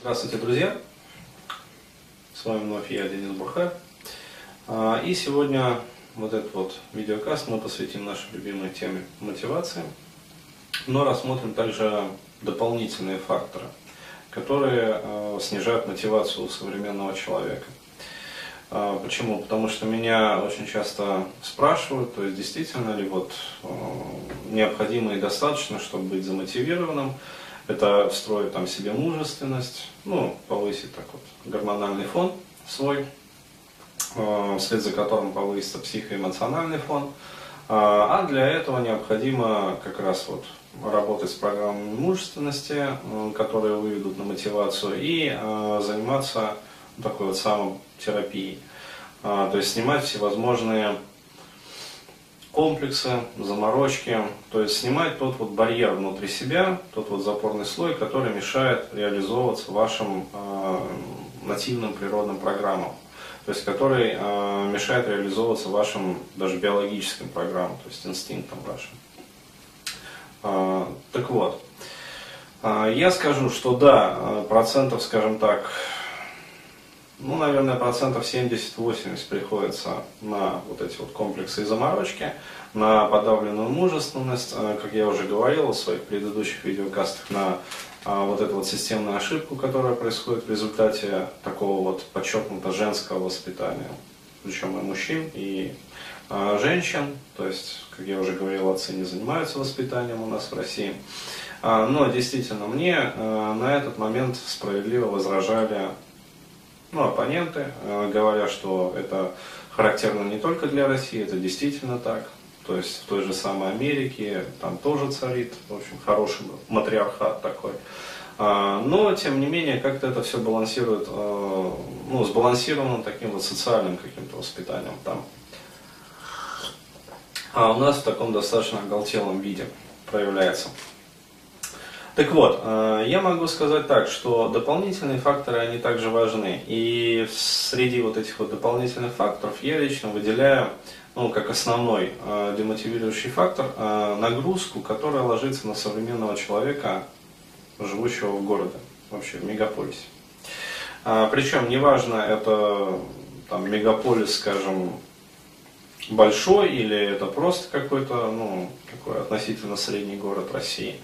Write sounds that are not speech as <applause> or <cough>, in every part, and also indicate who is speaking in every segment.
Speaker 1: Здравствуйте, друзья! С вами вновь я, Денис Бурхар. А, и сегодня вот этот вот видеокаст мы посвятим нашей любимой теме мотивации, но рассмотрим также дополнительные факторы, которые а, снижают мотивацию у современного человека. А, почему? Потому что меня очень часто спрашивают, то есть действительно ли вот необходимо и достаточно, чтобы быть замотивированным, это встроить там себе мужественность, ну, повысить так вот гормональный фон свой, э, вслед за которым повысится психоэмоциональный фон. А, а для этого необходимо как раз вот работать с программами мужественности, э, которые выведут на мотивацию, и э, заниматься такой вот самотерапией. То есть снимать всевозможные комплексы, заморочки, то есть снимать тот вот барьер внутри себя, тот вот запорный слой, который мешает реализовываться вашим э, нативным природным программам, то есть который э, мешает реализовываться вашим даже биологическим программам, то есть инстинктам вашим. Э, так вот, э, я скажу, что да, процентов, скажем так, ну, наверное, процентов 70-80 приходится на вот эти вот комплексы и заморочки, на подавленную мужественность, э, как я уже говорил в своих предыдущих видеокастах, на а, вот эту вот системную ошибку, которая происходит в результате такого вот подчеркнуто женского воспитания, причем и мужчин, и а, женщин, то есть, как я уже говорил, отцы не занимаются воспитанием у нас в России. А, но действительно, мне э, на этот момент справедливо возражали ну, оппоненты, э, говоря, что это характерно не только для России, это действительно так. То есть в той же самой Америке там тоже царит, в общем, хороший матриархат такой. А, но, тем не менее, как-то это все балансирует, э, ну, сбалансировано таким вот социальным каким-то воспитанием там. А у нас в таком достаточно оголтелом виде проявляется. Так вот, э, я могу сказать так, что дополнительные факторы, они также важны. И среди вот этих вот дополнительных факторов я лично выделяю, ну, как основной э, демотивирующий фактор, э, нагрузку, которая ложится на современного человека, живущего в городе, вообще в мегаполисе. Причем, неважно, это там мегаполис, скажем, большой или это просто какой-то, ну, такой относительно средний город России.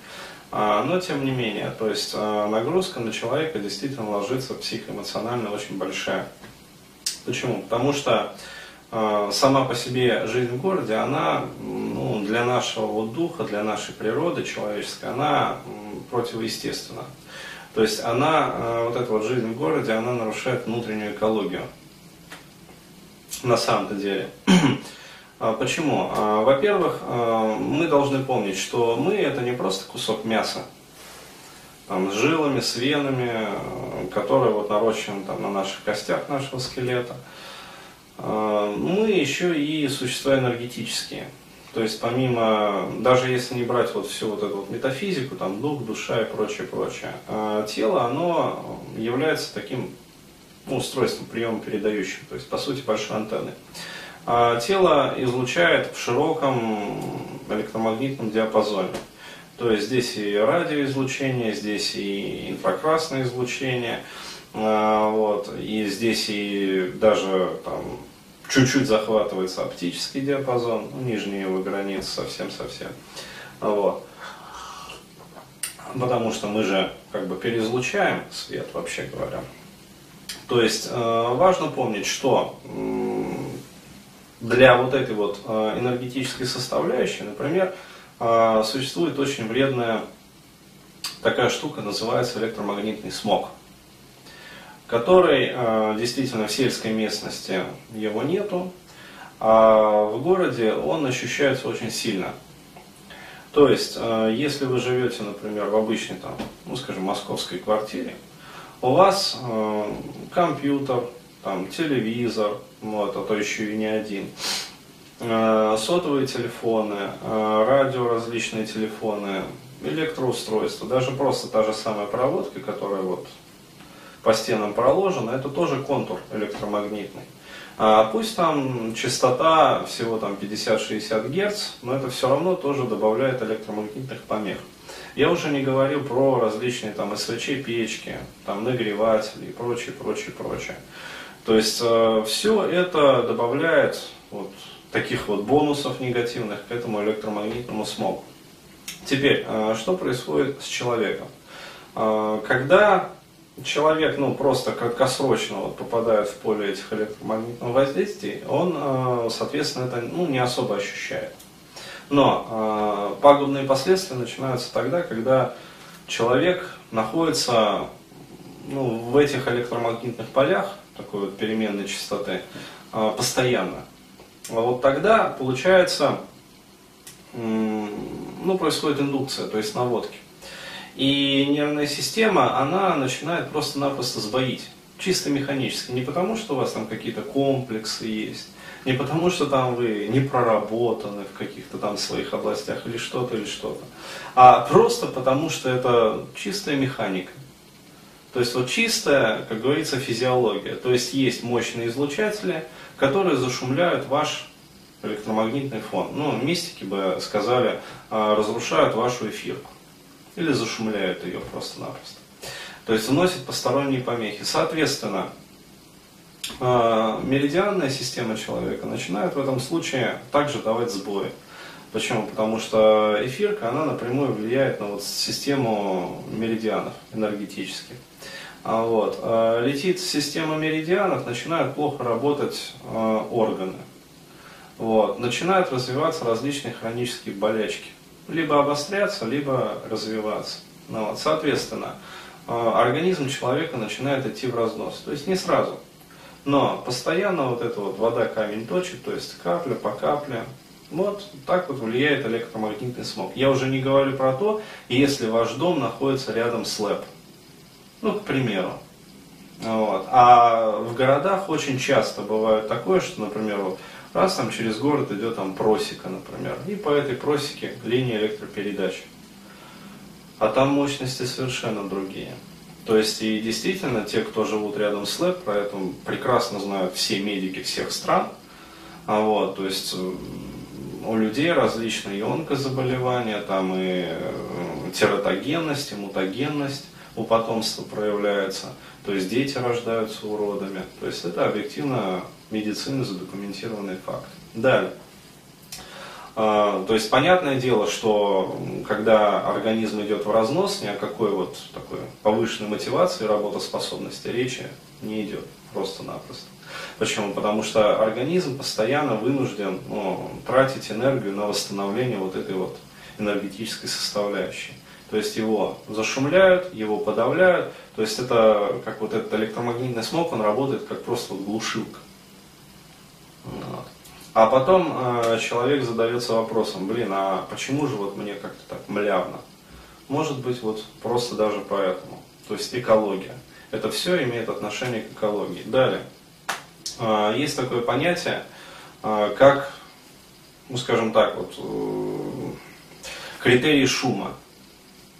Speaker 1: А, но тем не менее, то есть а, нагрузка на человека действительно ложится психоэмоционально очень большая. Почему? Потому что а, сама по себе жизнь в городе, она ну, для нашего духа, для нашей природы человеческой, она противоестественна. То есть она, вот эта вот жизнь в городе, она нарушает внутреннюю экологию. На самом-то деле. <clears throat> А, почему? А, во-первых, а, мы должны помнить, что мы это не просто кусок мяса, там, с жилами, с венами, которые вот нарощены там, на наших костях нашего скелета. Мы еще и существа энергетические. То есть помимо, даже если не брать вот всю вот эту вот метафизику, там дух, душа и прочее, прочее, тело, оно является таким устройством, приемом передающим, то есть по сути большой антенной. А тело излучает в широком электромагнитном диапазоне. То есть здесь и радиоизлучение, здесь и инфракрасное излучение, а, вот, и здесь и даже там чуть-чуть захватывается оптический диапазон, ну, нижние его границы совсем-совсем. Вот. Потому что мы же как бы переизлучаем свет, вообще говоря. То есть э, важно помнить, что для вот этой вот э, энергетической составляющей, например, э, существует очень вредная такая штука, называется электромагнитный смог, который э, действительно в сельской местности его нету, а в городе он ощущается очень сильно. То есть, если вы живете, например, в обычной, там, ну, скажем, московской квартире, у вас компьютер, там, телевизор, вот, а то еще и не один, э, сотовые телефоны, э, радио различные телефоны, электроустройства, даже просто та же самая проводка, которая вот по стенам проложена, это тоже контур электромагнитный. А пусть там частота всего там 50-60 Гц, но это все равно тоже добавляет электромагнитных помех. Я уже не говорю про различные там СВЧ, печки, там нагреватели и прочее, прочее, прочее. То есть э, все это добавляет вот таких вот бонусов негативных к этому электромагнитному смогу. Теперь, э, что происходит с человеком? Э, когда человек, ну, просто краткосрочно вот, попадает в поле этих электромагнитных воздействий, он, соответственно, это ну, не особо ощущает. Но пагубные последствия начинаются тогда, когда человек находится ну, в этих электромагнитных полях, такой вот переменной частоты, э, постоянно. А вот тогда получается, ну, происходит индукция, то есть наводки. И нервная система, она начинает просто-напросто сбоить. Чисто механически. Не потому, что у вас там какие-то комплексы есть, не потому, что там вы не проработаны в каких-то там своих областях или что-то, или что-то. А просто потому, что это чистая механика. То есть вот чистая, как говорится, физиология. То есть есть мощные излучатели, которые зашумляют ваш электромагнитный фон. Ну, мистики бы сказали, а, разрушают вашу эфирку. Или зашумляют ее просто-напросто. То есть вносят посторонние помехи. Соответственно, а, меридианная система человека начинает в этом случае также давать сбои. Почему? Потому что эфирка, она напрямую влияет на вот систему меридианов энергетических. А вот, э, летит система меридианов, начинают плохо работать э, органы. Вот, начинают развиваться различные хронические болячки. Либо обостряться, либо развиваться. Ну, вот, соответственно, э, организм человека начинает идти в разнос. То есть не сразу. Но постоянно вот эта вот вода камень точит, то есть капля по капле, вот так вот влияет электромагнитный смог. Я уже не говорю про то, если ваш дом находится рядом с ЛЭП. Ну, к примеру. Вот. А в городах очень часто бывает такое, что, например, вот раз там через город идет там просека, например, и по этой просеке линия электропередач. А там мощности совершенно другие. То есть и действительно те, кто живут рядом с ЛЭП, про это прекрасно знают все медики всех стран. А вот, то есть у людей различные и онкозаболевания, там и э, тератогенность, и мутагенность у потомства проявляется, то есть дети рождаются уродами. То есть это объективно медицина задокументированный факт. Далее. А, то есть понятное дело, что когда организм идет в разнос, ни о какой вот такой повышенной мотивации работоспособности речи не идет просто-напросто. Почему? Потому что организм постоянно вынужден ну, тратить энергию на восстановление вот этой вот энергетической составляющей. То есть его зашумляют, его подавляют. То есть это, как вот этот электромагнитный смог, он работает как просто вот глушилка. Вот. А потом э, человек задается вопросом, блин, а почему же вот мне как-то так млявно? Может быть, вот просто даже поэтому. То есть экология. Это все имеет отношение к экологии. Далее. Э, есть такое понятие, э, как, ну скажем так, вот, э, критерий шума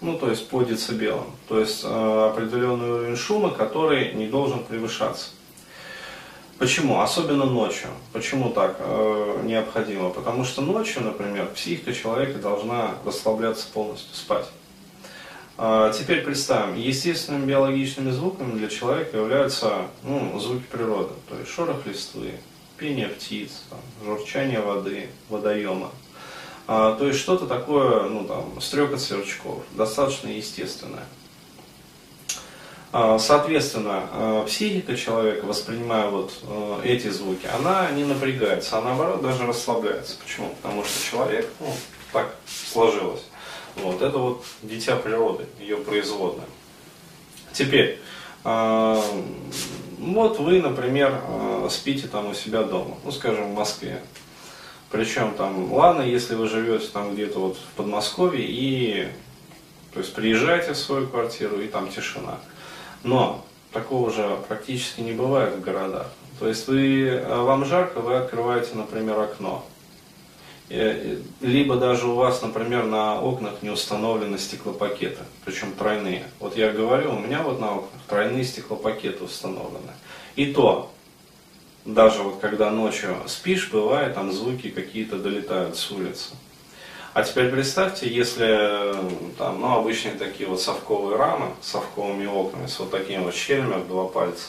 Speaker 1: ну то есть по децибелам, то есть э, определенный уровень шума, который не должен превышаться. Почему? Особенно ночью. Почему так э, необходимо? Потому что ночью, например, психика человека должна расслабляться полностью, спать. А теперь представим, естественными биологичными звуками для человека являются ну, звуки природы, то есть шорох листвы, пение птиц, там, журчание воды, водоема. А, то есть что-то такое, ну там, стрекот сверчков, достаточно естественное. А, соответственно, а, психика человека, воспринимая вот а, эти звуки, она не напрягается, а наоборот даже расслабляется. Почему? Потому что человек, ну, так сложилось. Вот, это вот дитя природы, ее производная. Теперь, вот вы, например, спите там у себя дома, ну, скажем, в Москве. Причем там, ладно, если вы живете там где-то вот в Подмосковье и, то есть приезжаете в свою квартиру и там тишина. Но такого же практически не бывает в городах. То есть вы, а вам жарко, вы открываете, например, окно. Либо даже у вас, например, на окнах не установлены стеклопакеты, причем тройные. Вот я говорю, у меня вот на окнах тройные стеклопакеты установлены. И то, даже вот когда ночью спишь, бывает, там звуки какие-то долетают с улицы. А теперь представьте, если там, ну, обычные такие вот совковые рамы с совковыми окнами, с вот такими вот щелями в два пальца,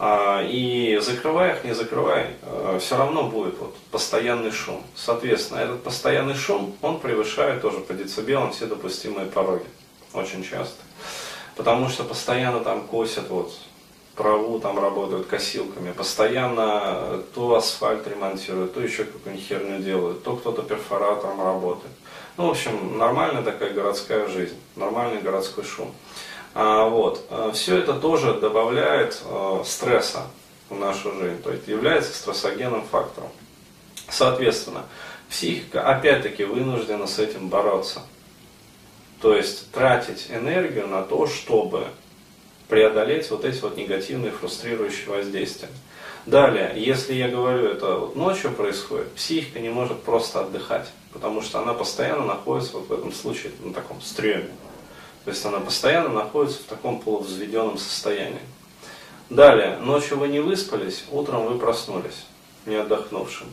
Speaker 1: а, и закрывая их, не закрывай, а, все равно будет вот постоянный шум. Соответственно, этот постоянный шум, он превышает тоже по децибелам все допустимые пороги. Очень часто. Потому что постоянно там косят вот траву, там работают косилками, постоянно то асфальт ремонтируют, то еще какую-нибудь херню делают, то кто-то перфоратором работает. Ну, в общем, нормальная такая городская жизнь, нормальный городской шум. А, вот. А, Все это тоже добавляет а, стресса в нашу жизнь, то есть является стрессогенным фактором. Соответственно, психика опять-таки вынуждена с этим бороться. То есть тратить энергию на то, чтобы преодолеть вот эти вот негативные фрустрирующие воздействия. Далее, если я говорю, это ночью происходит, психика не может просто отдыхать, потому что она постоянно находится вот в этом случае на таком стреме. То есть она постоянно находится в таком полувзведенном состоянии. Далее, ночью вы не выспались, утром вы проснулись, не отдохнувшим.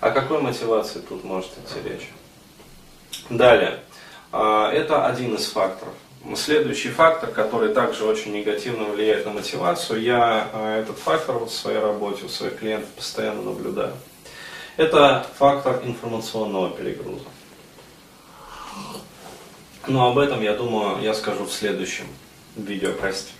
Speaker 1: О какой мотивации тут может идти речь? Далее, а, это один из факторов. Следующий фактор, который также очень негативно влияет на мотивацию, я а, этот фактор в своей работе, у своих клиентов постоянно наблюдаю. Это фактор информационного перегруза. Но об этом, я думаю, я скажу в следующем видео. Прости.